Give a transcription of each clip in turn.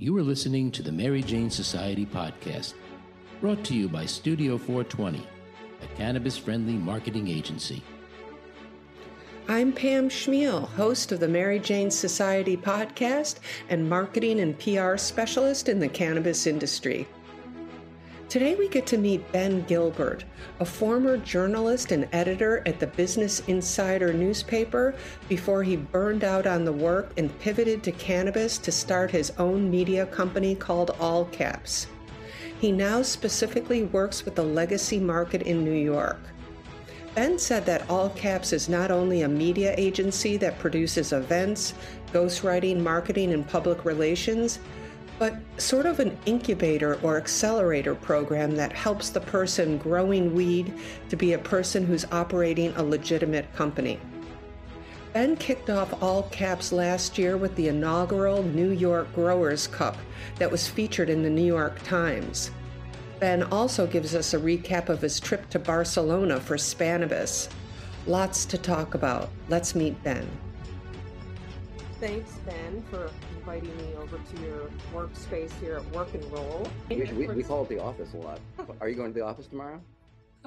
You are listening to the Mary Jane Society podcast, brought to you by Studio 420, a cannabis friendly marketing agency. I'm Pam Schmiel, host of the Mary Jane Society podcast and marketing and PR specialist in the cannabis industry. Today we get to meet Ben Gilbert, a former journalist and editor at the Business Insider newspaper before he burned out on the work and pivoted to cannabis to start his own media company called All Caps. He now specifically works with the legacy market in New York. Ben said that All Caps is not only a media agency that produces events, ghostwriting, marketing, and public relations, but sort of an incubator or accelerator program that helps the person growing weed to be a person who's operating a legitimate company. Ben kicked off all caps last year with the inaugural New York Growers Cup that was featured in the New York Times. Ben also gives us a recap of his trip to Barcelona for Spannabis. Lots to talk about. Let's meet Ben. Thanks, Ben, for inviting me over to your workspace here at Work and Roll. We, we, we call it the office a lot. Are you going to the office tomorrow?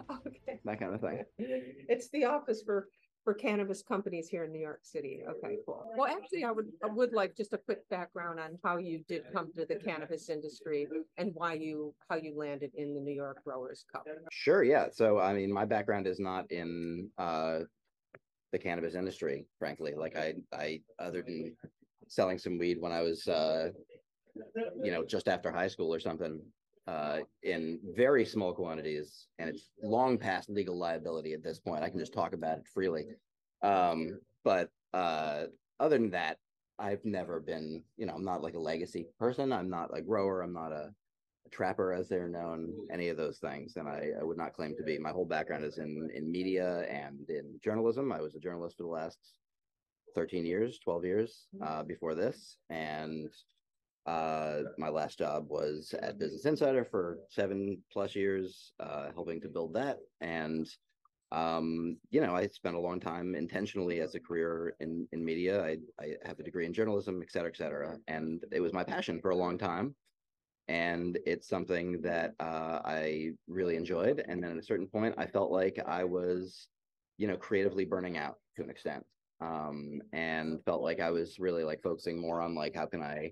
Okay. That kind of thing. It's the office for, for cannabis companies here in New York City. Okay, cool. Well, actually, I would, I would like just a quick background on how you did come to the cannabis industry and why you, how you landed in the New York Growers Cup. Sure, yeah. So, I mean, my background is not in uh, the cannabis industry, frankly. Like, I, I, other than selling some weed when I was, uh, you know, just after high school or something, uh, in very small quantities, and it's long past legal liability at this point. I can just talk about it freely. Um, but uh, other than that, I've never been, you know, I'm not like a legacy person. I'm not a grower. I'm not a, a trapper, as they're known. Any of those things, and I, I would not claim to be. My whole background is in in media and in journalism. I was a journalist for the last 13 years, 12 years uh, before this. And uh, my last job was at Business Insider for seven plus years, uh, helping to build that. And, um, you know, I spent a long time intentionally as a career in, in media. I, I have a degree in journalism, et cetera, et cetera. And it was my passion for a long time. And it's something that uh, I really enjoyed. And then at a certain point, I felt like I was, you know, creatively burning out to an extent um, and felt like I was really like focusing more on like how can I,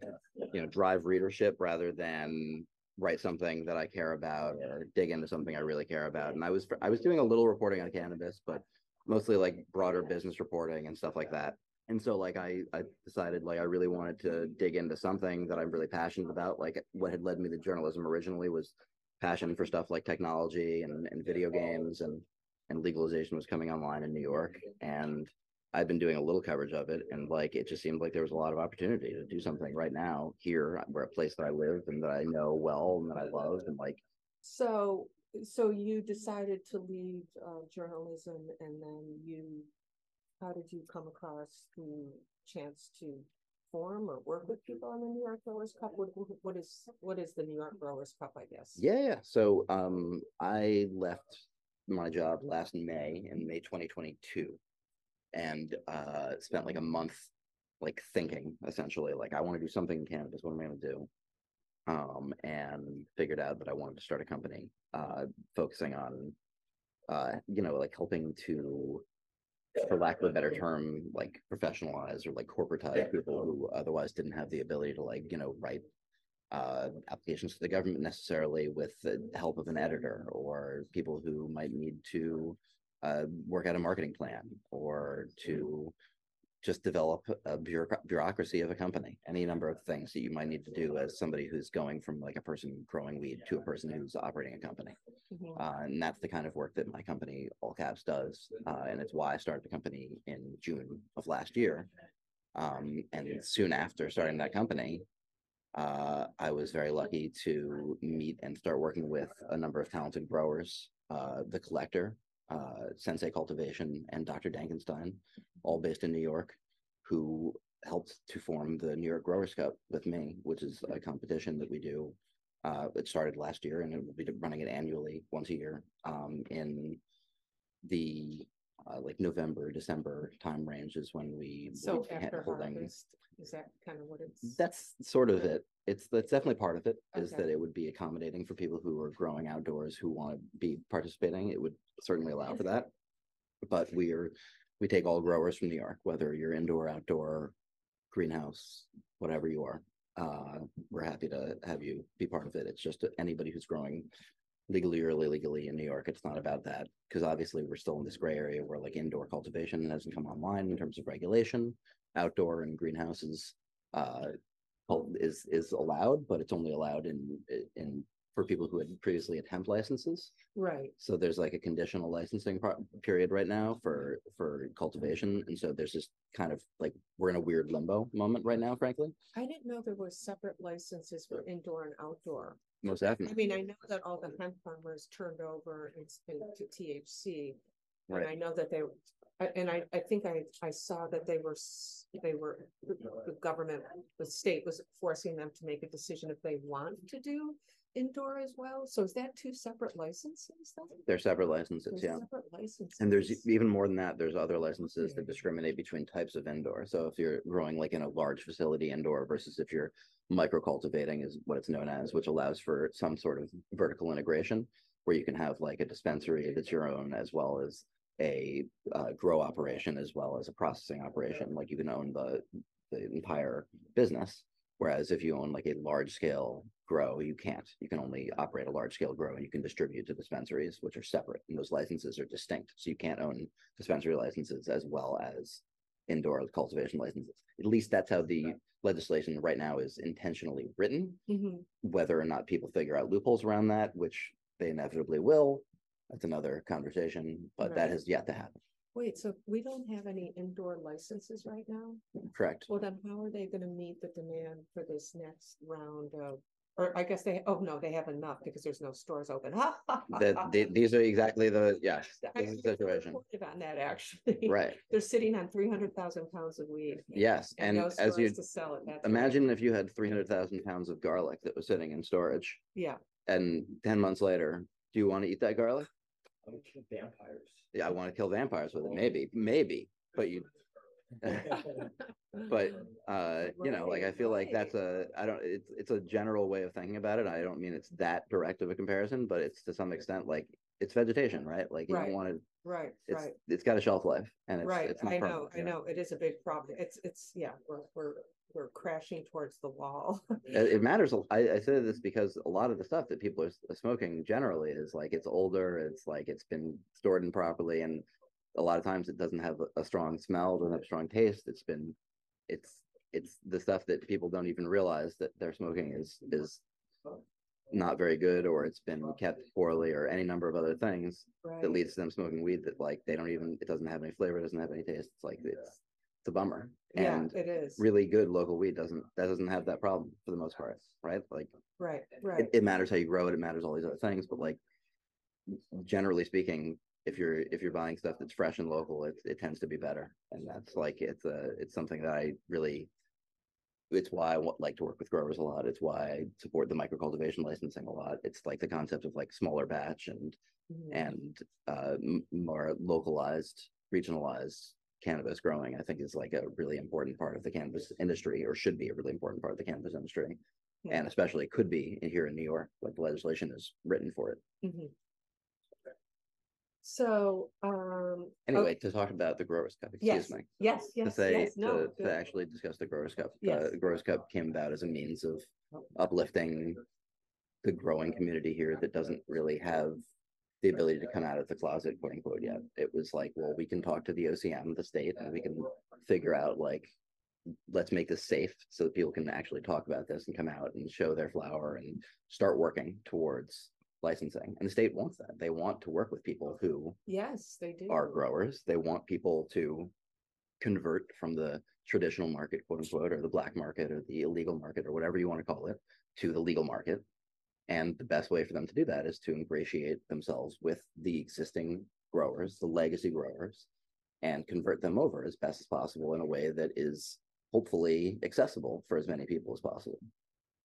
you know, drive readership rather than write something that I care about or dig into something I really care about. And I was I was doing a little reporting on cannabis, but mostly like broader business reporting and stuff like that. And so like I I decided like I really wanted to dig into something that I'm really passionate about. Like what had led me to journalism originally was passion for stuff like technology and, and video games and and legalization was coming online in New York. And I've been doing a little coverage of it, and like it just seemed like there was a lot of opportunity to do something right now here, where a place that I live and that I know well and that I love, and like. So, so you decided to leave uh, journalism, and then you, how did you come across the chance to form or work with people on the New York Growers Cup? What, what is what is the New York Growers Cup? I guess. Yeah, yeah. So, um, I left my job last May in May 2022 and uh, spent like a month like thinking essentially like I want to do something in cannabis. What am I going to do? Um, and figured out that I wanted to start a company uh, focusing on uh, you know like helping to for lack of a better term like professionalize or like corporatize people who otherwise didn't have the ability to like you know write uh, applications to the government necessarily with the help of an editor or people who might need to uh, work out a marketing plan or to just develop a bureaucracy of a company any number of things that you might need to do as somebody who's going from like a person growing weed to a person who's operating a company mm-hmm. uh, and that's the kind of work that my company all caps does uh, and it's why i started the company in june of last year um, and soon after starting that company uh, i was very lucky to meet and start working with a number of talented growers uh, the collector uh, Sensei Cultivation, and Dr. Dankenstein, all based in New York, who helped to form the New York Growers Cup with me, which is a competition that we do. Uh, it started last year, and it will be running it annually once a year um, in the uh, like November, December time range is when we so after holding. harvest is that kind of what it's that's sort of it it's that's definitely part of it is Okay. that it would be accommodating for people who are growing outdoors who want to be participating. It would certainly allow for that. But we are, we take all growers from New York, whether you're indoor, outdoor, greenhouse, whatever you are. Uh, we're happy to have you be part of it. It's just anybody who's growing legally or illegally in New York. It's not about that because obviously we're still in this gray area where like indoor cultivation hasn't come online in terms of regulation. Outdoor and greenhouses uh is is allowed, but it's only allowed in in for people who had previously had hemp licenses. Right. So there's like a conditional licensing pro- period right now for for cultivation, and so there's just kind of like we're in a weird limbo moment right now, frankly. I didn't know there were separate licenses for indoor and outdoor. Most definitely. I mean, I know that all the hemp farmers turned over into THC. And I know that they, and I, I think I, I saw that they were, they were, the government, the state was forcing them to make a decision if they want to do indoor as well. So is that two separate licenses? then? they're separate licenses, There's yeah. Separate licenses. And there's even more than that, there's other licenses that discriminate between types of indoor. So if you're growing like in a large facility indoor versus if you're micro cultivating is what it's known as, which allows for some sort of vertical integration where you can have like a dispensary that's your own as well as a uh, grow operation as well as a processing operation. Like you can own the the entire business. Whereas if you own like a large scale grow, you can't. You can only operate a large scale grow and you can distribute to dispensaries, which are separate. And those licenses are distinct. So you can't own dispensary licenses as well as indoor cultivation licenses. At least that's how the legislation right now is intentionally written. Mhm. Whether or not people figure out loopholes around that, which they inevitably will, that's another conversation, but that has yet to happen. Wait, so we don't have any indoor licenses right now? Correct. Well, then how are they gonna meet the demand for this next round of, or I guess they, oh, no, they have enough because there's no stores open. That the- these are exactly the, yeah, I this is the situation. reported On that, actually. Right. They're sitting on three hundred thousand pounds of weed. Yes. And no as you stores to sell it. That's imagine if you had three hundred thousand pounds of garlic that was sitting in storage Yeah, and ten months later, do you want to eat that garlic? Vampires. Yeah, I want to kill vampires with it. Maybe, maybe, but you, but uh, you know, like I feel like that's a, I don't, it's it's a general way of thinking about it. I don't mean it's that direct of a comparison, but it's to some extent like it's vegetation, right? Like you Right, don't want to, right, it's right, it's got a shelf life and it's right. it's not I know, permanent, I know. It is a big problem. It's, it's, yeah, we're, we're, we're crashing towards the wall. It, matters. I say this because a lot of the stuff that people are uh, smoking generally is like it's older. It's like it's been stored improperly, and a lot of times it doesn't have a, strong smell, doesn't have a strong taste. It's been, it's it's the stuff that people don't even realize that they're smoking is is not very good, or it's been kept poorly, or any number of other things that leads to them smoking weed that like they don't even. It doesn't have any flavor, doesn't have any taste. It's like it's it's a bummer. Yeah, And it is. really good local weed doesn't that doesn't have that problem for the most part, right? Like Right, right. it, it matters how you grow it, it matters all these other things, but like generally speaking, if you're if you're buying stuff that's fresh and local, it it tends to be better. And that's like it's a it's something that I really it's why I like to work with growers a lot. It's why I support the micro cultivation licensing a lot. It's like the concept of like smaller batch and Mhm. and uh more localized, regionalized cannabis growing, I think is like a really important part of the cannabis industry or should be a really important part of the cannabis industry. Yeah. And especially could be here in New York, like the legislation is written for it. Mhm. So, um. oh, Anyway, to talk about the Growers Cup, Yes, excuse me. Yes, To yes, say, yes, no. to, to actually discuss the Growers Cup. Yes. Uh, the Growers Cup came about as a means of uplifting the growing community here that doesn't really have the ability to come out of the closet, quote unquote, yet. It was like, well, we can talk to the OCM, the state, and we can figure out like, let's make this safe so that people can actually talk about this and come out and show their flower and start working towards licensing. And the state wants that. They want to work with people who Yes, they do. are growers. They want people to convert from the traditional market, quote unquote, or the black market or the illegal market or whatever you want to call it, to the legal market. And the best way for them to do that is to ingratiate themselves with the existing growers, the legacy growers, and convert them over as best as possible in a way that is hopefully accessible for as many people as possible.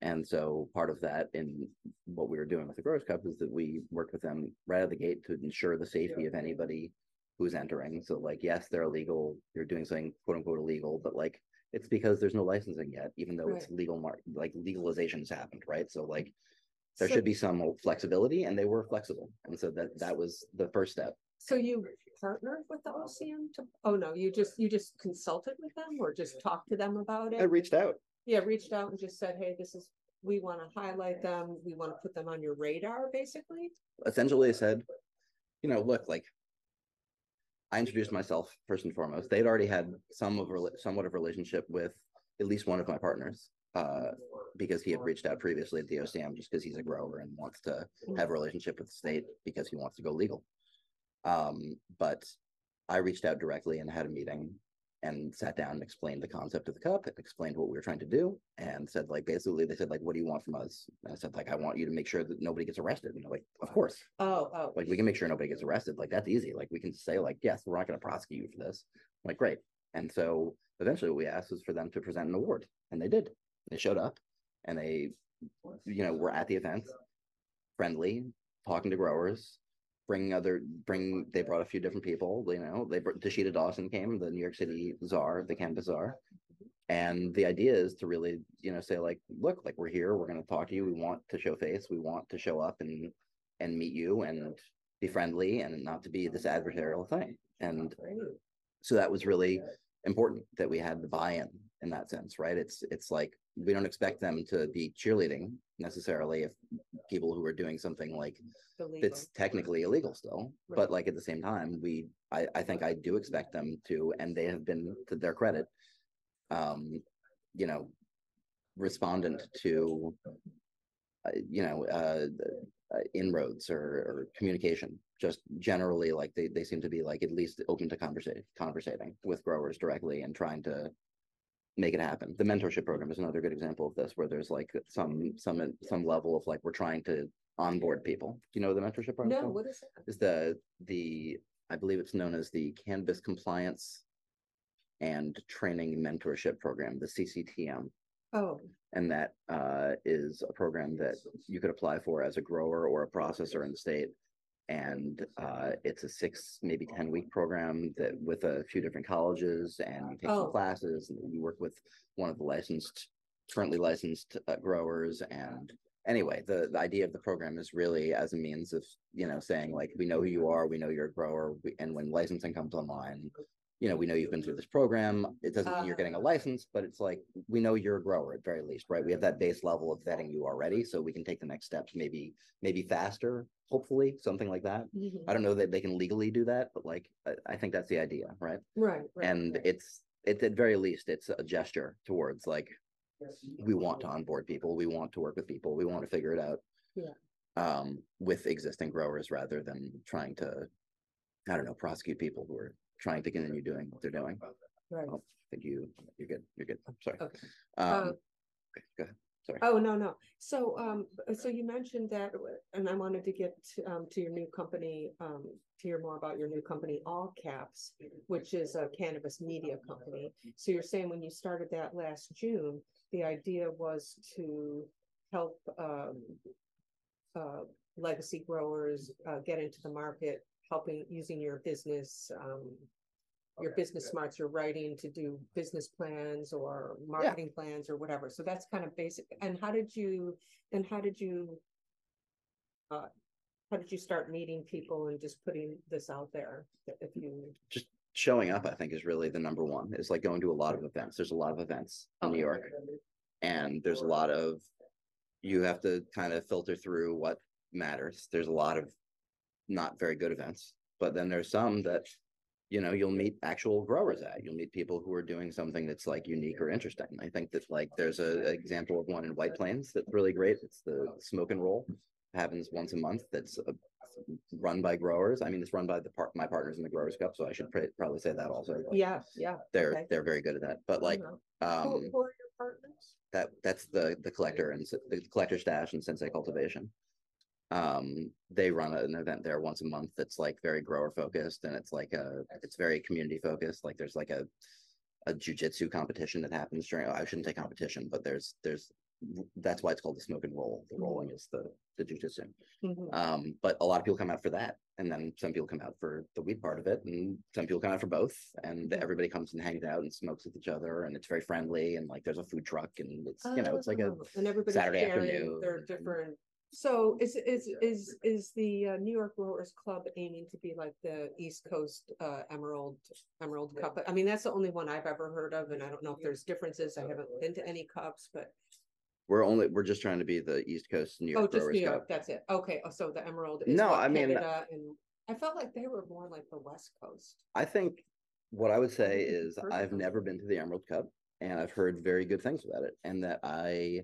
And so part of that in what we were doing with the Growers Cup is that we worked with them right out of the gate to ensure the safety of anybody who's entering. So like, yes, they're illegal, you're doing something quote unquote illegal, but like It's because there's no licensing yet, even though it's legal mark, like legalization's happened, right? So like. There So- should be some flexibility and they were flexible. And so that, that was the first step. So you partnered with the OCM to, oh no, you just, you just consulted with them or just talked to them about it I reached out. Yeah, reached out and just said, hey, this is, we want to highlight them, we want to put them on your radar, basically? essentially I said, you know, look, like. I introduced myself first and foremost. They'd already had some of somewhat of relationship with at least one of my partners. Uh, because he had reached out previously at the OCM just because he's a grower and wants to have a relationship with the state because he wants to go legal. Um, but I reached out directly and had a meeting and sat down and explained the concept of the cup, and explained what we were trying to do, and said like basically they said like, what do you want from us? And I said like, I want you to make sure that nobody gets arrested. And they're like, of course. Oh, oh, like we can make sure nobody gets arrested. Like that's easy. Like we can say like yes we're not going to prosecute you for this. I'm like great. And so eventually what we asked was for them to present an award and they did they showed up and they you know were at the event friendly talking to growers bringing other bring they brought a few different people you know they brought Dasheeda Dawson came the New York City czar the cannabis czar. And the idea is to really you know say like look like we're here we're going to talk to you we want to show face we want to show up and and meet you and be friendly and not to be this adversarial thing. And so that was really important that we had the buy-in in that sense, right? It's it's like we don't expect them to be cheerleading necessarily if people who are doing something like legal. that's technically illegal still. Right. But like at the same time, we I, I think I do expect them to, and they have been to their credit, um, you know, respondent to uh, you know, uh, uh, inroads or, or communication. Just generally, like they, they seem to be like at least open to conversation, conversating with growers directly and trying to make it happen. The mentorship program is another good example of this, where there's like some some some level of like we're trying to onboard people. Do you know the mentorship program? No, what is it? is the the I believe it's known as the Cannabis Compliance and Training Mentorship Program, the CCTM Oh, and that uh, is a program that you could apply for as a grower or a processor in the state. And uh, it's a six, maybe ten week program that with a few different colleges and you take Oh. classes and you work with one of the licensed, currently licensed uh, growers. And anyway, the, the idea of the program is really as a means of, you know, saying like, we know who you are, we know you're a grower, we- and when licensing comes online, you know, we know you've been through this program. It doesn't mean you're getting a license, but it's like, we know you're a grower at very least, right? We have that base level of vetting you already, so we can take the next steps, maybe, maybe faster, hopefully, something like that. mhm. I don't know that they can legally do that, but like, I, I think that's the idea, right? right, right. And right. it's, it's at very least, it's a gesture towards like, we want to onboard people, we want to work with people, we want to figure it out. Yeah. Um, with existing growers rather than trying to, I don't know, prosecute people who are trying to continue doing what they're doing. Right. Oh, I think you, you're good, you're good, I'm sorry. Okay. Um, Uh, okay, go ahead, sorry. Oh, no, no. So, um, so you mentioned that, and I wanted to get to, um, to your new company, um, to hear more about your new company, All Caps, which is a cannabis media company. So you're saying when you started that last June, the idea was to help, um, uh, legacy growers, uh, get into the market, helping, using your business, um, your business smarts, your writing to do business plans or marketing plans or whatever. So that's kind of basic. And how did you, and how did you uh, how did you start meeting people and just putting this out there? If you, just Showing up, I think, is really the number one, is like going to a lot of events, there's a lot of events in New York. And there's a lot of, you have to kind of filter through what matters. There's a lot of not very good events, but then there's some that, you know, you'll meet actual growers at. You'll meet people who are doing something that's like unique or interesting. I think that like there's a a example of one in White Plains that's really great. It's the smoke and roll. Happens once a month. That's uh, run by growers. I mean, it's run by the part, my partners in the Growers Cup, so I should pr- probably say that also. like, yeah, yeah. They're, okay. they're very good at that, but like, Uh-huh. Who um who are your partners? that that's the the collector and the collector stash and sensei cultivation um they run an event there once a month that's like very grower focused and it's like a it's very community focused like there's like a a jujitsu competition that happens during i shouldn't say competition but there's there's that's why it's called the smoke and roll the rolling is the the jujitsu Mhm. um but a lot of people come out for that And then some people come out for the weed part of it and some people come out for both. And Mhm. everybody comes and hangs out and smokes with each other and it's very friendly and like there's a food truck and it's, you know, it's like a, Oh, and everybody's Saturday afternoon Their different. So is is is is the uh, New York Growers Cup aiming to be like the East Coast uh, Emerald Emerald Cup? I mean, that's the only one I've ever heard of, and I don't know if there's differences. I haven't been to any cups, but we're only, we're just trying to be the East Coast New York. oh, York just Growers New York. Cup. That's it. Okay. Oh, so the Emerald is No, what, I mean- Canada, and I felt like they were more like the West Coast. I think what I would say is heard I've never been to the Emerald Cup and I've heard very good things about it. And that I,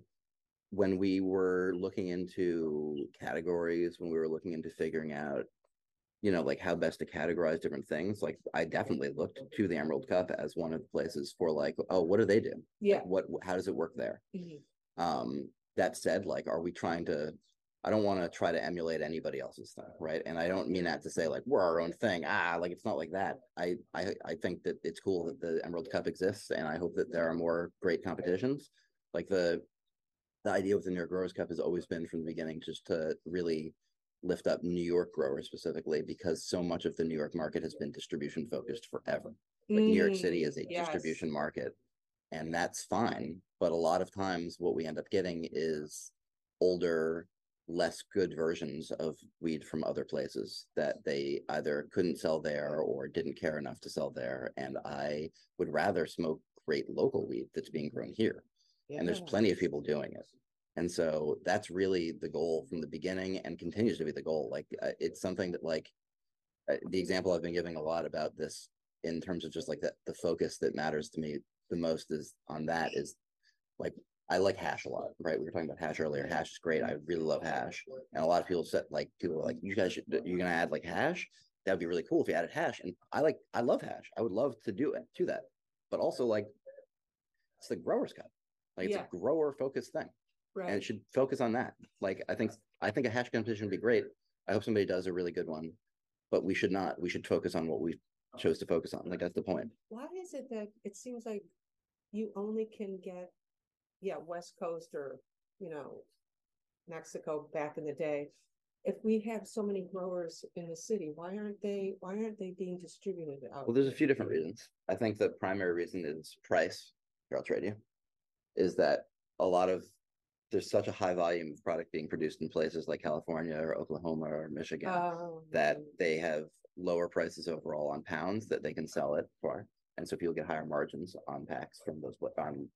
when we were looking into categories, when we were looking into figuring out, you know, like how best to categorize different things, like I definitely looked to the Emerald Cup as one of the places for like, oh, what do they do? Like, Yeah. What, how does it work there? Mhm. Um, that said, like, are we trying to, I don't want to try to emulate anybody else's thing, right? And I don't mean that to say like we're our own thing. Ah, like it's not like that. I I I think that it's cool that the Emerald Cup exists, and I hope that there are more great competitions. Like the the idea with the New York Growers Cup has always been from the beginning just to really lift up New York growers specifically because so much of the New York market has been distribution focused forever like New York City is a Mm, yes. distribution market. And that's fine, but a lot of times what we end up getting is older, less good versions of weed from other places that they either couldn't sell there or didn't care enough to sell there. And I would rather smoke great local weed that's being grown here. And there's plenty of people doing it. And so that's really the goal from the beginning and continues to be the goal. Like uh, it's something that like uh, the example I've been giving a lot about this in terms of just like that the focus that matters to me the most is on that is like I like hash a lot, right? We were talking about hash earlier. Hash is great. I really love hash. And a lot of people said like people were like, you guys should you're gonna add like hash? That'd be really cool if you added hash. And I like I love hash. I would love to do it to that. But also like it's the growers cup. Like it's Yeah. a grower focused thing. And Right. it should focus on that. Like I think I think a hash competition would be great. I hope somebody does a really good one. But we should not. We should focus on what we chose to focus on. Like that's the point. Why is it that it seems like you only can get, yeah, West Coast or, you know, Mexico back in the day? If we have so many growers in the city, why aren't they, why aren't they being distributed out? Well, there's a few different reasons. I think the primary reason is price. Here, I'll trade you. Is that a lot of there's such a high volume of product being produced in places like California or Oklahoma or Michigan Oh, that they have lower prices overall on pounds that they can sell it for. And so people get higher margins on packs from those on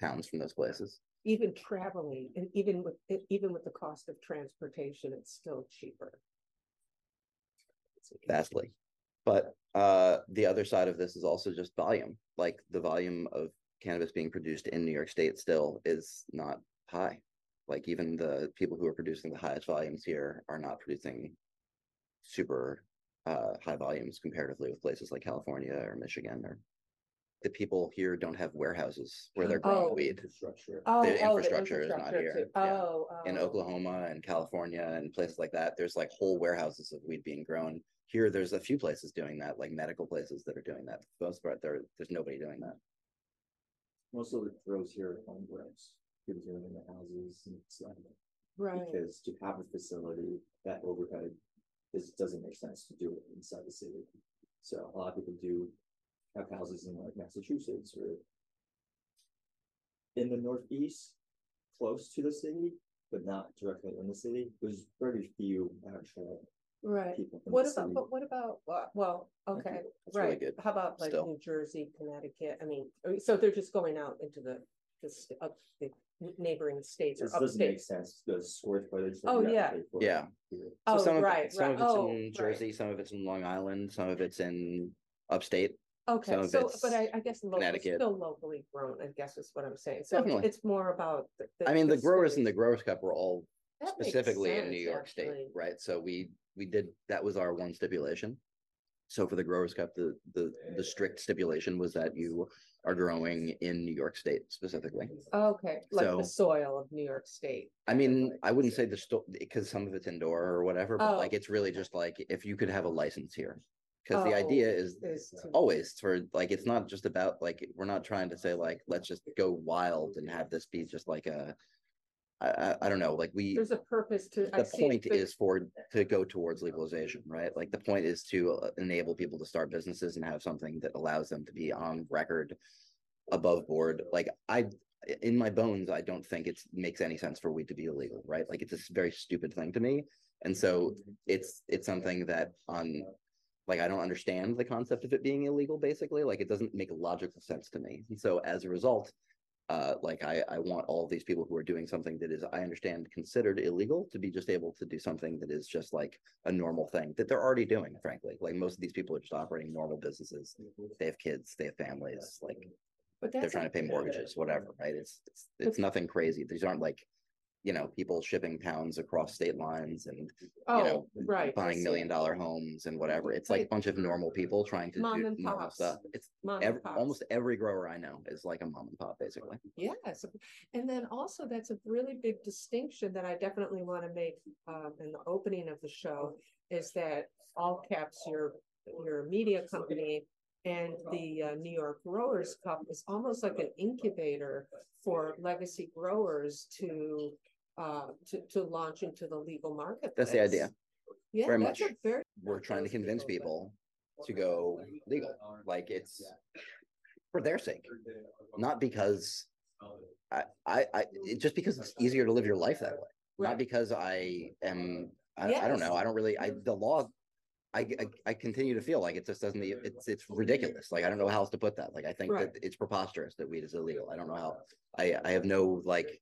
pounds from those places. Even traveling and even with, even with the cost of transportation, it's still cheaper. vastly. But uh, the other side of this is also just volume. Like the volume of cannabis being produced in New York State still is not high. Like even the people who are producing the highest volumes here are not producing super uh, high volumes comparatively with places like California or Michigan or the people here don't have warehouses where they're growing Oh. weed. Infrastructure. Oh, The oh, infrastructure is not here. Yeah. Oh. in oh. Oklahoma and California and places like that, there's like whole warehouses of weed being grown. Here, there's a few places doing that, like medical places that are doing that. For the most part, there, there's nobody doing that. Most of the grows here are home grows. People doing in their houses and stuff. Um, right, Because to have a facility, that overhead, this doesn't make sense to do it inside the city. So a lot of people do have houses in like Massachusetts or in the northeast, close to the city, but not directly in the city. There's very few actual right. people. What about, city. but what about, uh, well, okay, It's really right. good How about like still. New Jersey, Connecticut? I mean, so they're just going out into the, just up the neighboring states or This doesn't make sense, the square footage. that Oh, you have to yeah. Yeah. So Oh, some of right, some right. of it's Oh, in right. Jersey, some of it's in Long Island, some of it's in upstate. Okay, some of so, it's but I, I guess local, Connecticut. still locally grown, I guess is what I'm saying. So it's- Definitely. it's more about. I mean, the growers in the. Growers Cup were all That specifically in New York State, right? So we, we did, that was our one stipulation. So for the Growers Cup, the, the, the strict stipulation was that you are growing in New York State specifically. Okay, like So- the soil of New York State. I mean, I wouldn't say the sto- because some of it's indoor or whatever, but like Oh. it's really just like if you could have a license here. Cause the idea Oh, is is always for like, it's not just about like, we're not trying to say like, let's just go wild and have this be just like a. I, I, don't know, like we, There's a purpose to. The see, point but- is for, to go towards legalization, right? Like the point is to uh, enable people to start businesses and have something that allows them to be on record above board. Like I, in my bones, I don't think it makes any sense for weed to be illegal, right? Like it's a very stupid thing to me. And so it's, it's something that on, like, I don't understand the concept of it being illegal, basically. Like it doesn't make logical sense to me. And so as a result, uh, like I, I want all these people who are doing something that is, I understand, considered illegal to be just able to do something that is just like a normal thing that they're already doing, frankly. Like most of these people are just operating normal businesses. They have kids, they have families, like But they're trying to pay mortgages, whatever, right? It's, it's, it's nothing crazy. These aren't like, you know, people shipping pounds across state lines and, you oh, know, right. Buying million dollar homes and whatever. It's like a bunch of normal people trying to Mom do and normal pops. stuff. It's Mom and every, almost every grower I know is like a mom and pop, basically. Yes, and then also that's a really big distinction that I definitely want to make um in the opening of the show. Is that all caps your your media company and the uh, New York Growers Cup is almost like an incubator for legacy growers to uh to to launch into the legal market. That's the idea. Yeah, very much. very, We're trying to convince people to go legal, like it's for their sake, not because I, I, I, just because it's easier to live your life that way. Not because I am, I, I don't know, I don't really, I, the law. I, I, I continue to feel like it just doesn't, it's, it's ridiculous. Like, I don't know how else to put that. Like, I think Right. that it's preposterous that weed is illegal. I don't know how, I, I have no like.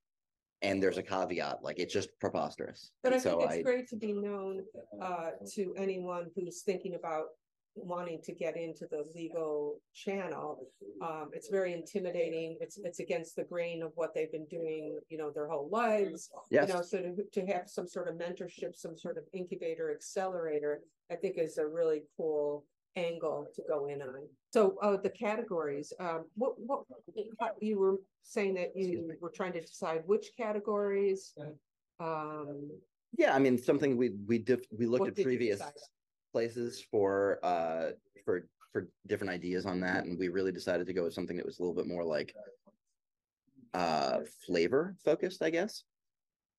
And there's a caveat, like, it's just preposterous. but I And think so it's great to be known uh to anyone who's thinking about wanting to get into the legal channel. Um, it's very intimidating. It's, it's against the grain of what they've been doing, you know, their whole lives. You know, so to, to have some sort of mentorship, some sort of incubator accelerator, I think is a really cool angle to go in on. So, uh, the categories, um, what, what, you were saying that you were trying to decide which categories? Um, yeah, I mean, something we, we did, we looked at previous places for, uh, for, for different ideas on that, and we really decided to go with something that was a little bit more like uh, flavor focused, I guess.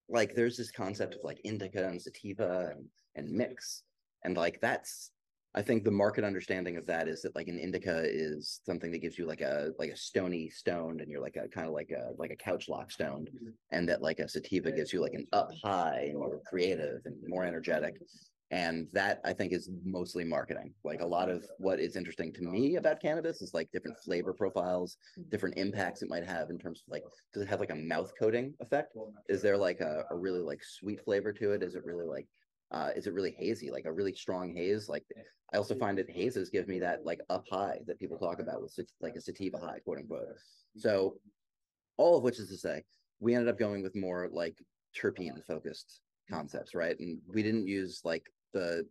Like, there's this concept of like indica and sativa and, and mix, and like that's, I think the market understanding of that is that like an indica is something that gives you like a like a stony stoned, and you're like a kind of like a like a couch lock stoned, mm-hmm. and that like a sativa gives you like an up high and you're creative and more energetic. And that I think is mostly marketing. Like a lot of what is interesting to me about cannabis is like different flavor profiles, different impacts it might have in terms of like, does it have like a mouth coating effect? Is there like a, a really like sweet flavor to it? Is it really like, uh, is it really hazy, like a really strong haze? Like I also find that hazes give me that like up high that people talk about with like a sativa high, quote unquote. So all of which is to say, we ended up going with more like terpene focused concepts, right? And we didn't use like the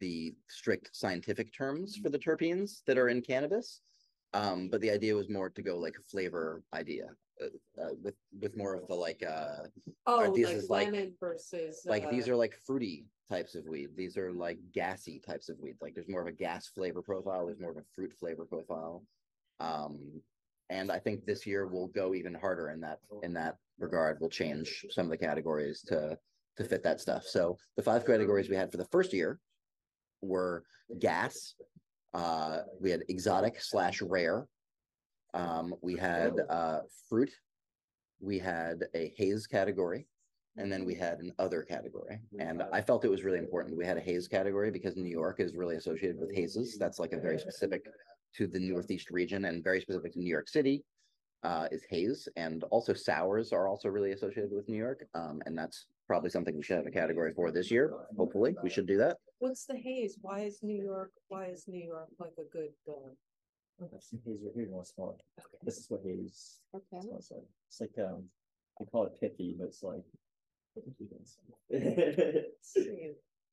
the strict scientific terms for the terpenes that are in cannabis. Um, but the idea was more to go like a flavor idea uh, uh, with with more of the like uh oh, this like is like- lemon versus. like these uh, are like fruity types of weed. These are like gassy types of weed. Like there's more of a gas flavor profile. There's more of a fruit flavor profile. Um, and I think this year we'll go even harder in that in that regard. We'll change some of the categories to to fit that stuff. So the five categories we had for the first year were gas. Uh, we had exotic slash rare. Um, we had uh, fruit. We had a haze category and then we had an other category. And I felt it was really important. We had a haze category because New York is really associated with hazes. That's like a very specific to the Northeast region and very specific to New York City uh, is haze. And also sours are also really associated with New York. Um, and that's probably something we should have a category for this year. Hopefully, we should do that. What's the haze? Why is New York, why is New York like a good, uh, I've seen haze right here, you want to smell it. This is what haze okay? smells like. It's like, um, we call it pithy, but it's like. It's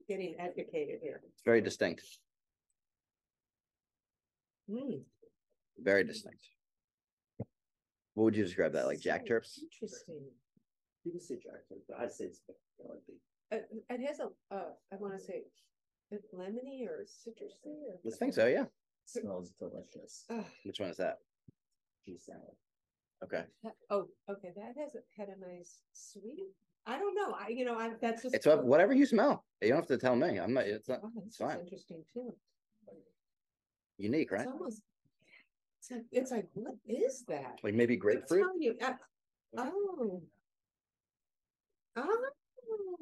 Getting educated here. It's very distinct, Hmm, very distinct. What would you describe that like Jack Terps? Interesting. You can say Jack, but I'd say it's you know, like the Uh, it has a, uh, I wanna say, is it lemony or citrusy or? I think so, yeah. smells delicious. Ah, Which one is that? Cheese salad. Okay. That- Oh, okay, that has a- had a nice sweet, I don't know, I, you know, I, that's just. It's what- whatever you smell. You don't have to tell me. I'm not, it's not Oh, it's this is fine. Interesting too. unique, right? It's almost, it's like, it's like, what is that? Like maybe I'm grapefruit. telling you, uh, Oh.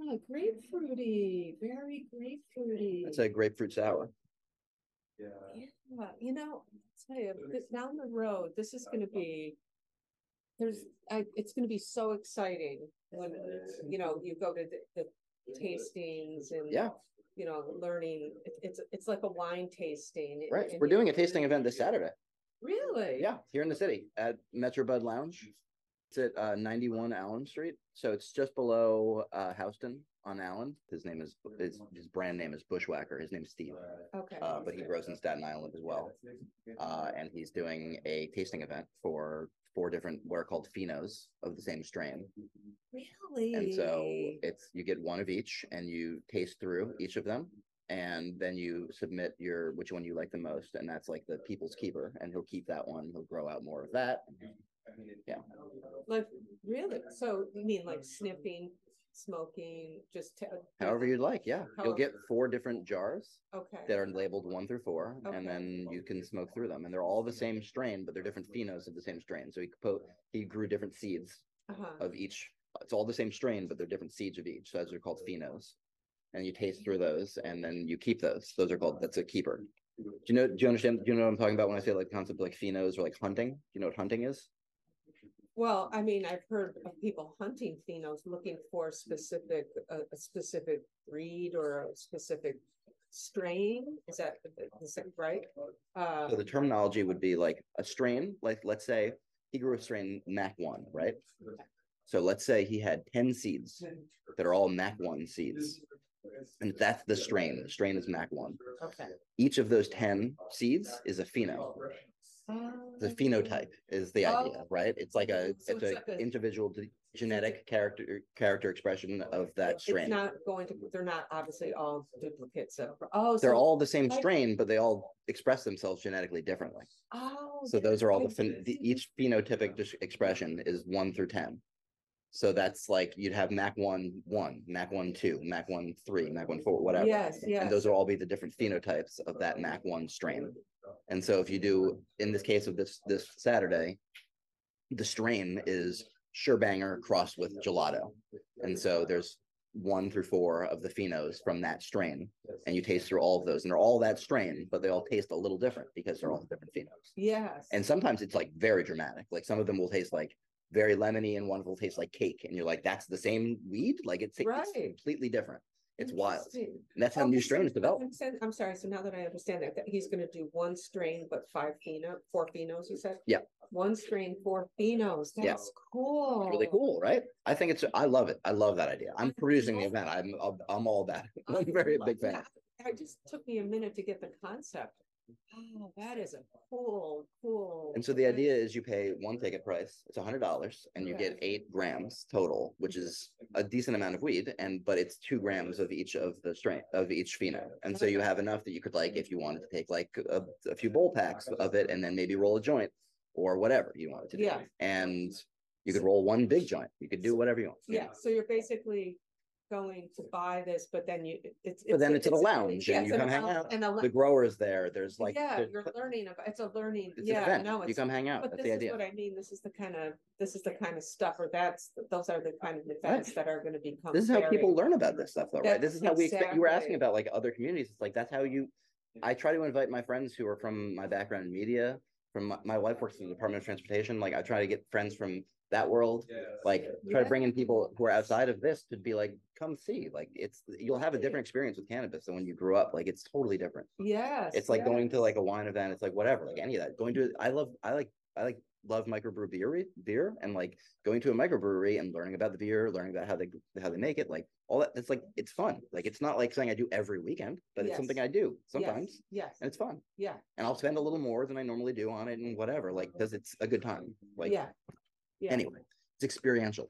Ah, grapefruity, very grapefruity. It's a grapefruit sour. Yeah. Yeah, you know, I'll tell you, this down the road, this is gonna be. There's, I, it's gonna be so exciting when, you know, you go to the, the tastings and. Yeah. You know, learning, it- it's, it's like a wine tasting. Right. and We're doing a tasting event this Saturday. Really? Yeah, here in the city at Metro Bud Lounge. It's at uh, 91 Allen Street. So it's just below uh, Houston on Allen. His name is his, his brand name is Bushwhacker. His name's Steve, Okay. uh, but he grows in Staten Island as well. Uh, and he's doing a tasting event for four different what are called phenos of the same strain. Really? And so it's you get one of each and you taste through each of them. And then you submit your which one you like the most, and that's like the people's keeper, and he'll keep that one. He'll grow out more of that. Yeah. Like, really? So you mean like sniffing, smoking, just? to- However you'd like, yeah. You'll get four different jars Okay. that are labeled one through four, Okay. and then you can smoke through them. And they're all the same strain, but they're different phenos of the same strain. So he po- he grew different seeds Uh-huh. of each. It's all the same strain, but they're different seeds of each. So those are called phenos. And you taste through those, and then you keep those. Those are called. That's a keeper. Do you know? Do you understand? Do you know what I'm talking about when I say like concept like phenos or like hunting? Do you know what hunting is? Well, I mean, I've heard of people hunting phenos, looking for a specific, a, a specific breed or a specific strain. Is that, is that right? Uh, So the terminology would be like a strain, like let's say he grew a strain Mac one, right? So let's say he had 10 seeds that are all Mac one seeds. And that's the strain. The strain is Mac one. okay. Each of those 10 seeds is a pheno. The um, phenotype is the oh, idea, Oh. right? It's like a So it's it's like a- individual d- genetic character character expression of that It's strain. not going to, they're not obviously all duplicates of, oh. They're so- all the same like- strain, but they all express themselves genetically differently. Oh. So those are all the, the, each phenotypic expression is one through ten. So that's like you'd have Mac one, one, Mac one, two, Mac one, three, Mac one, four, whatever. Yes, yes. And those will all be the different phenotypes of that Mac one strain. And so if you do, in this case of this, this Saturday, the strain is Sherbanger crossed with gelato. And so there's one through four of the phenos from that strain. And you taste through all of those and they're all that strain, but they all taste a little different because they're all different phenos. Yes. And sometimes it's like very dramatic. Like some of them will taste like very lemony and one will taste like cake. And you're like, that's the same weed? Like it's, it's completely different. It's wild. And that's how Okay, new strains develop. I'm sorry, so now that I understand that, that he's gonna do one strain, but five pheno, four phenos, you said? Yeah. One strain, four phenos, Yeah. cool. It's really cool, right? I think it's, I love it. I love that idea. I'm producing the event. I'm, I'm- all about it. I'm very big fan. that. It just took me a minute to get the concept. Oh, that is a cool, cool. And so the idea is you pay one ticket price, it's a hundred dollars, and you get eight grams total, which is a decent amount of weed, and but it's two grams of each of the strain of each pheno. And so you have enough that you could like, if you wanted to take like a, a few bowl packs of it and then maybe roll a joint or whatever you wanted to do. Yeah. And you could roll one big joint. You could do whatever you want. Yeah, so you're basically going to buy this, but then you, it's. But then it's at a it's- lounge yeah, and it's you come a hang lounge out. And a, The lo- growers there, there's like, yeah, there's- you're learning about, it's a learning, it's an yeah, event. no, You it's. come hang out. But That's this the is idea. what I mean, this is the kind of, this is the kind of stuff, or that's, those are the kind of events that are gonna become. This is how people learn about this stuff though, right? This is how we expect, you were asking about like other communities. It's like, that's how you, I try to invite my friends who are from my background in media, from my, my wife works in the Department of Transportation. Like I try to get friends from that world, like try to bring in people who are outside of this to be like, come see, like it's, you'll have a different experience with cannabis than when you grew up. Like it's totally different. Yes. It's like yes. going to like a wine event. It's like whatever, like any of that. Going to, I love, I like, I like love microbrew beer, beer, and like going to a microbrewery and learning about the beer, learning about how they how they make it, like all that. It's like it's fun. Like it's not like something I do every weekend, but it's something I do Yes, sometimes, Yes, and it's fun. yeah, And I'll spend a little more than I normally do on it, and whatever, like because it's a good time. Like yeah. yeah. anyway, it's experiential.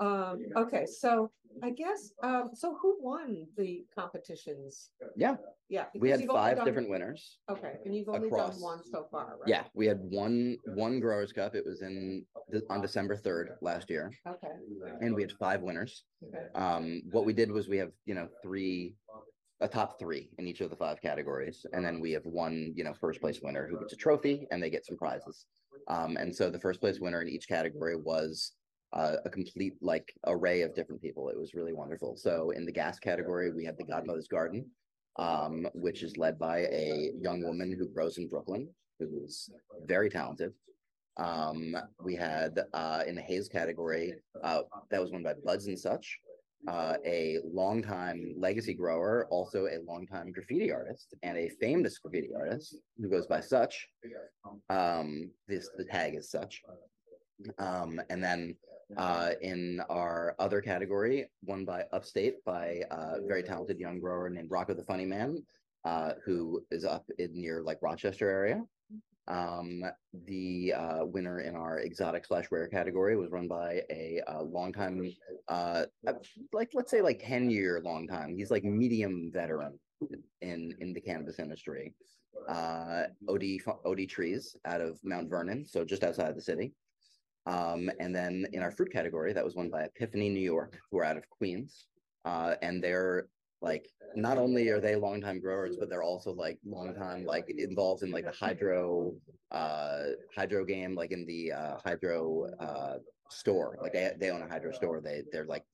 Um, okay, so I guess, um, so who won the competitions? Yeah. Yeah. We had five different winners. Okay, and you've only across. done one so far, right? Yeah, we had one one Growers Cup. It was in on December third last year, Okay, and we had five winners. okay, Um, what we did was we have you know three, a top three in each of the five categories, and then we have one you know first place winner who gets a trophy and they get some prizes. Um, and so the first place winner in each category was uh, a complete like array of different people. It was really wonderful. So in the gas category, we had the Godmother's Garden, um, which is led by a young woman who grows in Brooklyn, who's very talented. Um, we had uh, in the haze category, uh, that was won by Buds and Such, uh, a longtime legacy grower, also a longtime graffiti artist, and a famous graffiti artist who goes by Such. Um, this the tag is Such. Um, and then uh, in our other category, won by Upstate by a very talented young grower named Rocco the Funny Man, uh, who is up in near like Rochester area. Um, the uh, winner in our exotic slash rare category was run by a uh, longtime, uh, uh, like let's say like ten year long time. He's like medium veteran in in the cannabis industry. Uh, Od Od Trees out of Mount Vernon, so just outside the city. Um, and then in our fruit category, that was won by Epiphany New York, who are out of Queens. Uh, and they're like not only are they longtime growers, but they're also like longtime like involved in like the hydro uh hydro game, like in the uh hydro uh store. Like they they own a hydro store. They they're like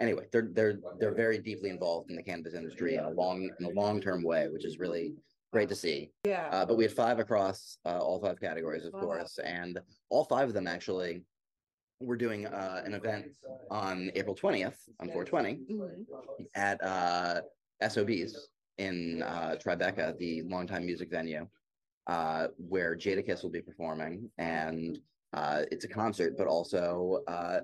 anyway, they're they're they're very deeply involved in the cannabis industry in a long in a long-term way, which is really great to see. yeah, Uh, but we had five across uh, all five categories, of Wow. course, and all five of them actually. We're doing uh, an event on April twentieth on four twenty mhm, at uh, SOBs in uh, Tribeca, the longtime music venue, uh, where Jadakiss will be performing, and uh, it's a concert, but also uh,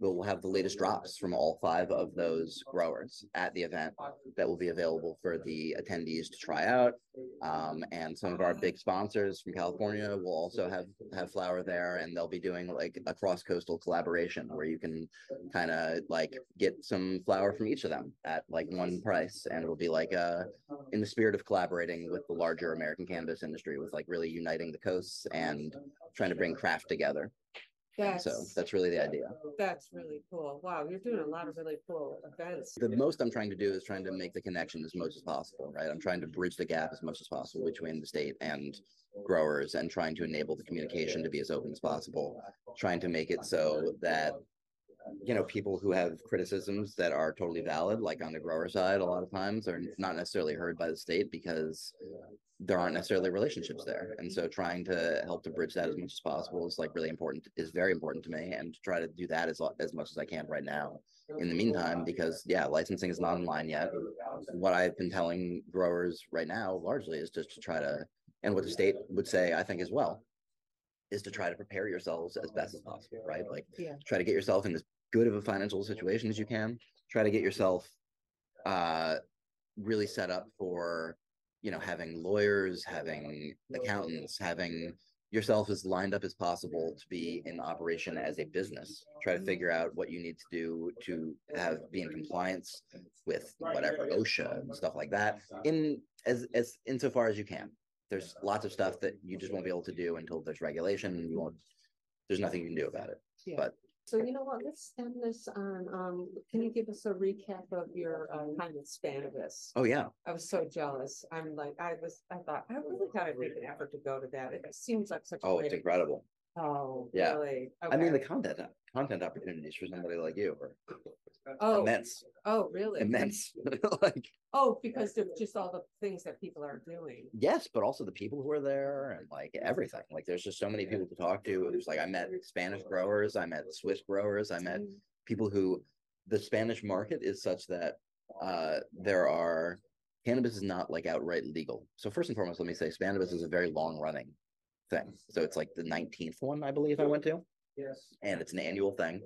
we'll have the latest drops from all five of those growers at the event that will be available for the attendees to try out. Um, and some of our big sponsors from California will also have have flower there, and they'll be doing like a cross coastal collaboration where you can kind of like get some flower from each of them at like one price, and it'll be like uh in the spirit of collaborating with the larger American cannabis industry, with like really uniting the coasts and trying to bring craft together. That's, So that's really the idea. that's really cool. Wow, you're doing a lot of really cool events. the most I'm trying to do is trying to make the connection as much as possible, right? I'm trying to bridge the gap as much as possible between the state and growers and trying to enable the communication to be as open as possible, trying to make it so that you know people who have criticisms that are totally valid like on the grower side a lot of times are not necessarily heard by the state because there aren't necessarily relationships there. And so mm-hmm. trying to help to bridge that as much as possible is like really important is very important to me and to try to do that as as much as I can right now in the meantime because yeah licensing is not online yet. What i've been telling growers right now largely is just to try to and what the state would say i think as well is to try to prepare yourselves as best as possible right? Like Yeah. try to get yourself in as good of a financial situation as you can try to get yourself uh really set up for you know having lawyers having accountants having yourself as lined up as possible to be in operation as a business. Try to figure out what you need to do to have be in compliance with whatever OSHA and stuff like that. In as as insofar as you can. There's lots of stuff that you just won't be able to do until there's regulation and you won't. There's nothing you can do about it. Yeah. But So you know what, let's end this on, um, can you give us a recap of your, uh, time at Spannabis? oh yeah, I was so jealous. I'm like, I was, I thought, I really gotta make an effort to go to that. It seems like such a oh, it's incredible. Oh, Yeah. really? I mean, the Okay. content content opportunities for somebody like you are Oh, immense, oh, really? immense. like Oh, because of just all the things that people are doing. yes, but also the people who are there and like everything. Like there's just so many people to talk to. There's like I met Spanish growers, I met Swiss growers, I met Mm, people who the Spanish market is such that uh there are cannabis is not like outright legal. So first and foremost, let me say Spannabis is a very long running thing. So it's like the 19th one, I believe I went to. Yes. And it's an annual thing.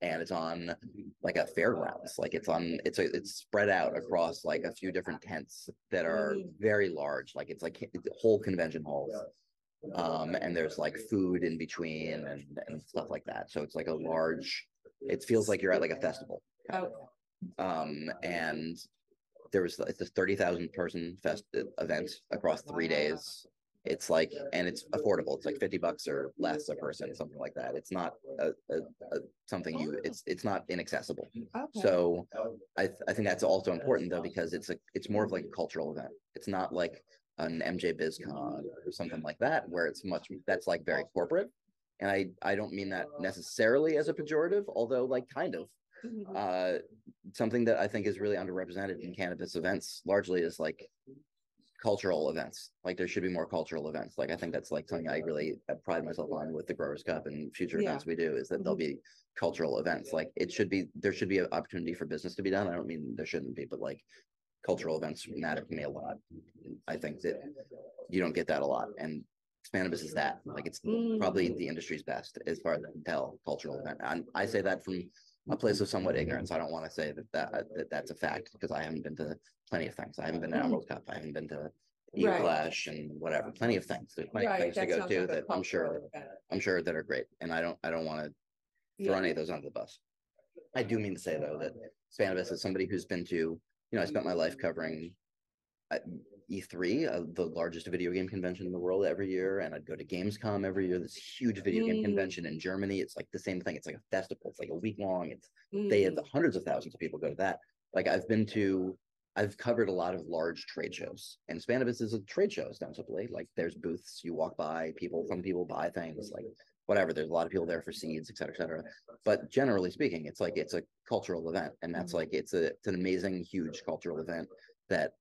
And it's on like a fairgrounds. Like it's on it's a, it's spread out across like a few different tents that are Mm. very large. Like it's like it's whole convention halls um and there's like food in between and and stuff like that so it's like a large It feels like you're at like a festival. Okay. Um, and there was it's a thirty thousand person fest uh, event across three days. It's like, and it's affordable. It's like fifty bucks or less a person, something like that. It's not a, a, a something you. It's it's not inaccessible. Okay. So I th- I think that's also important though because it's a it's more of like a cultural event. It's not like an MJ BizCon or something like that where it's much that's like very corporate. And I I don't mean that necessarily as a pejorative, although like kind of Mhm. uh something that I think is really underrepresented in cannabis events largely is like cultural events. Like there should be more cultural events. Like I think that's like something I really pride myself on with the Growers Cup and future Yeah. events we do is that there'll be cultural events. Like it should be there should be an opportunity for business to be done. I don't mean there shouldn't be, but like cultural events matter to me a lot. I think that you don't get that a lot. And cannabis is that. Like it's Mm. probably the industry's best as far as I can tell cultural event. And I say that from a place of somewhat ignorance. I don't want to say that that, that that's a fact because I haven't been to plenty of things. I haven't been to. Emerald Cup. I haven't been to Right. Flash and whatever. Plenty of things. There's plenty of Right, things to that go to that I'm sure. I'm sure that are great. And I don't I don't want to throw Yeah. any of those under the bus. I do mean to say though that Spannabis is somebody who's been to, you know, I spent my life covering uh, E3, uh, the largest video game convention in the world every year, and I'd go to Gamescom every year. This huge video game Mm. convention in Germany. It's like the same thing. It's like a festival. It's like a week long. It's they have Mm. hundreds of thousands of people go to that. Like I've been to, I've covered a lot of large trade shows, and Spannabis is a trade show ostensibly. Like there's booths, you walk by, people, some people buy things, like whatever. There's a lot of people there for seeds, et cetera, et cetera. But generally speaking, it's like it's a cultural event, and that's Mhm. like it's a it's an amazing, huge cultural event that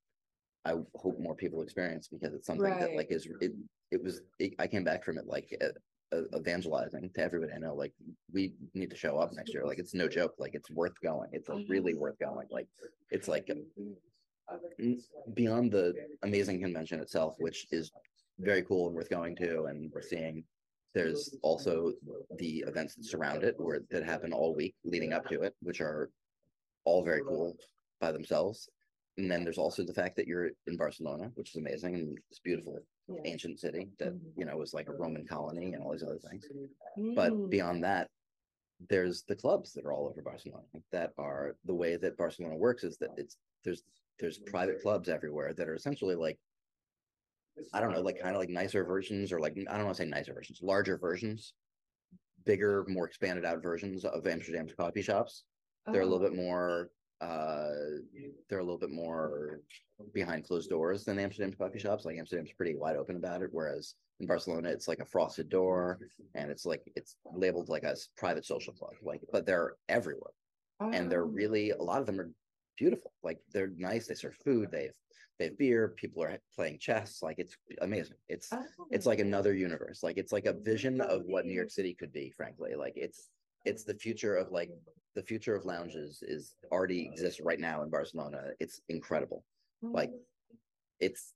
I hope more people experience because it's something that like is it it was it, I came back from it like uh, uh, evangelizing to everybody. I know like we need to show up next year. Like it's no joke. Like it's worth going. It's like, really worth going. Like it's like um, n- beyond the amazing convention itself which is very cool and worth going to and we're seeing there's also the events that surround it or that happen all week leading up to it which are all very cool by themselves and then there's also the fact that you're in Barcelona, which is amazing and this beautiful Yeah. ancient city that Mhm. you know was like a Roman colony and all these other things. But Mm. beyond that, there's the clubs that are all over Barcelona that are the way that Barcelona works is that it's there's there's private clubs everywhere that are essentially like I don't know, like kind of like nicer versions or like I don't want to say nicer versions, larger versions, bigger, more expanded out versions of Amsterdam's coffee shops. They're a little Oh. bit more uh they're a little bit more behind closed doors than Amsterdam's coffee shops. Like Amsterdam's pretty wide open about it, whereas in Barcelona it's like a frosted door and it's like it's labeled like a private social club. Like, but they're everywhere and they're Oh. really a lot of them are beautiful. Like they're nice. They serve food. They have they have beer. People are playing chess. Like it's amazing. It's it's Oh. like another universe. Like it's like a vision of what New York City could be. Frankly, like it's it's the future of like the future of lounges is already exists right now in Barcelona. It's incredible. like. It's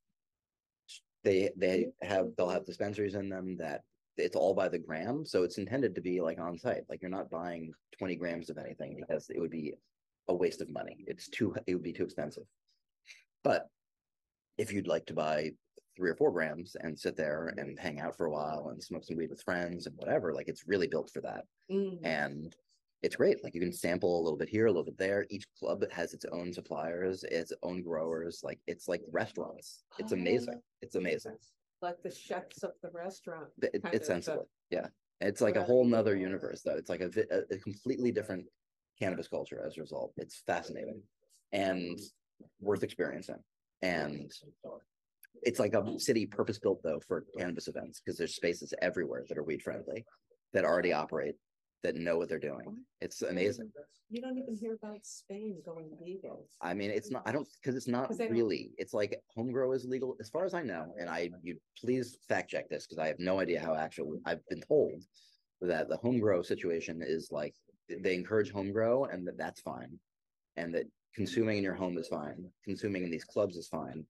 they they have they'll have dispensaries in them that it's all by the gram, so it's intended to be like on site. Like you're not buying 20 grams of anything because it would be a waste of money. It's too it would be too expensive. But if you'd like to buy three or four grams and sit there and hang out for a while and smoke some weed with friends and whatever, like it's really built for that. Mm. And it's great. Like you can sample a little bit here, a little bit there. Each club has its own suppliers, its own growers. Like it's like restaurants. It's oh. amazing. It's amazing. Like the chefs of the restaurant. It- It's sensible. Yeah. It's like a whole nother universe though. It's like a, a, a completely different cannabis culture as a result. It's fascinating and worth experiencing. And it's like a city purpose built though for cannabis events because there's spaces everywhere that are weed friendly that already operate that know what they're doing. It's amazing. You don't even hear about Spain going legal. I mean, it's not, I don't, because it's not 'Cause they don't- really, it's like home grow is legal, as far as I know, and I, you please fact check this, because I have no idea how actual, I've been told that the home grow situation is like, they encourage home grow and that that's fine. And that consuming in your home is fine, consuming in these clubs is fine.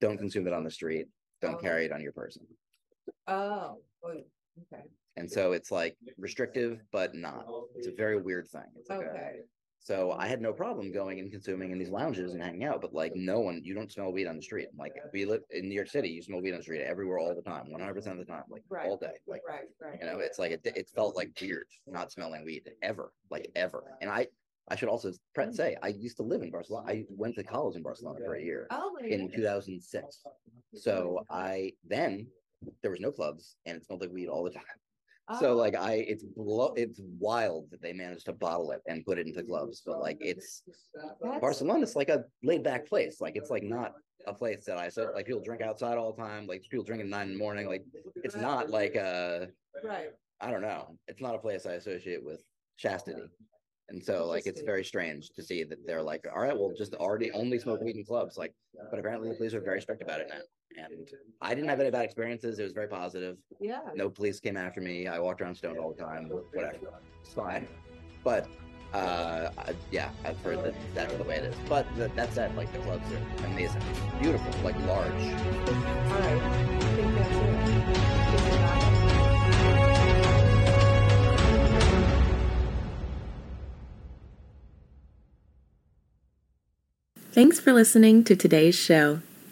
Don't consume it on the street, don't Oh. carry it on your person. Oh, okay, And so it's like restrictive, but not. It's a very weird thing. It's like a, okay. So I had no problem going and consuming in these lounges and hanging out, but like no one, you don't smell weed on the street. Like we live in New York City, you smell weed on the street everywhere all the time, 100% of the time, like Right. all day. Like, Right, right. you know, it's like, it, it felt like weird not smelling weed ever, like ever. And I, I should also say, I used to live in Barcelona. I went to college in Barcelona for a year Oh, in 2006. So I, then there was no clubs and it smelled like weed all the time. So Oh, like I, it's blow, it's wild that they managed to bottle it and put it into gloves. but like it's that's- Barcelona's like a laid back place. Like it's like not a place that I so like people drink outside all the time. Like people drink at nine in the morning. Like it's not like uh Right. I don't know. It's not a place I associate with chastity. And so like it's very strange to see that they're like, all right, well, just already only smoke weed in clubs. Like, but apparently the police are very strict about it now. And I didn't have any bad experiences. It was very positive. Yeah. No police came after me. I walked around stoned all the time. Whatever. It's fine. But uh I- yeah, I've heard that that's the way it is. But th- that said, like the clubs are amazing, beautiful, like large. All right. I think that's it. Think we got it. Thanks for listening to today's show.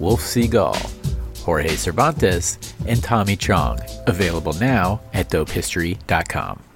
Wolf Seagal, Jorge Cervantes, and Tommy Chong. Available now at dopehistory.com.